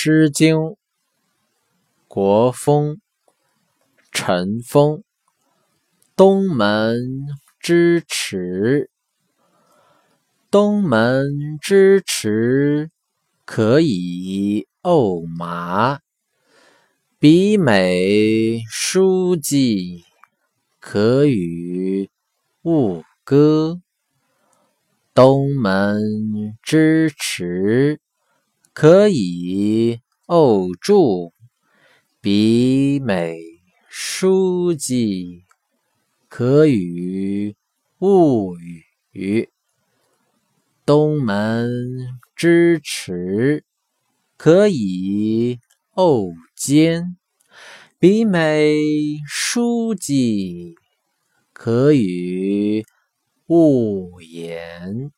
诗经·国风·陈风。东门之池，东门之池，可以沤麻；比美书记，可与物歌。东门之池。可以沤柱，比美书记，可与物语。东门之池，可以沤坚；比美书记，可与物言。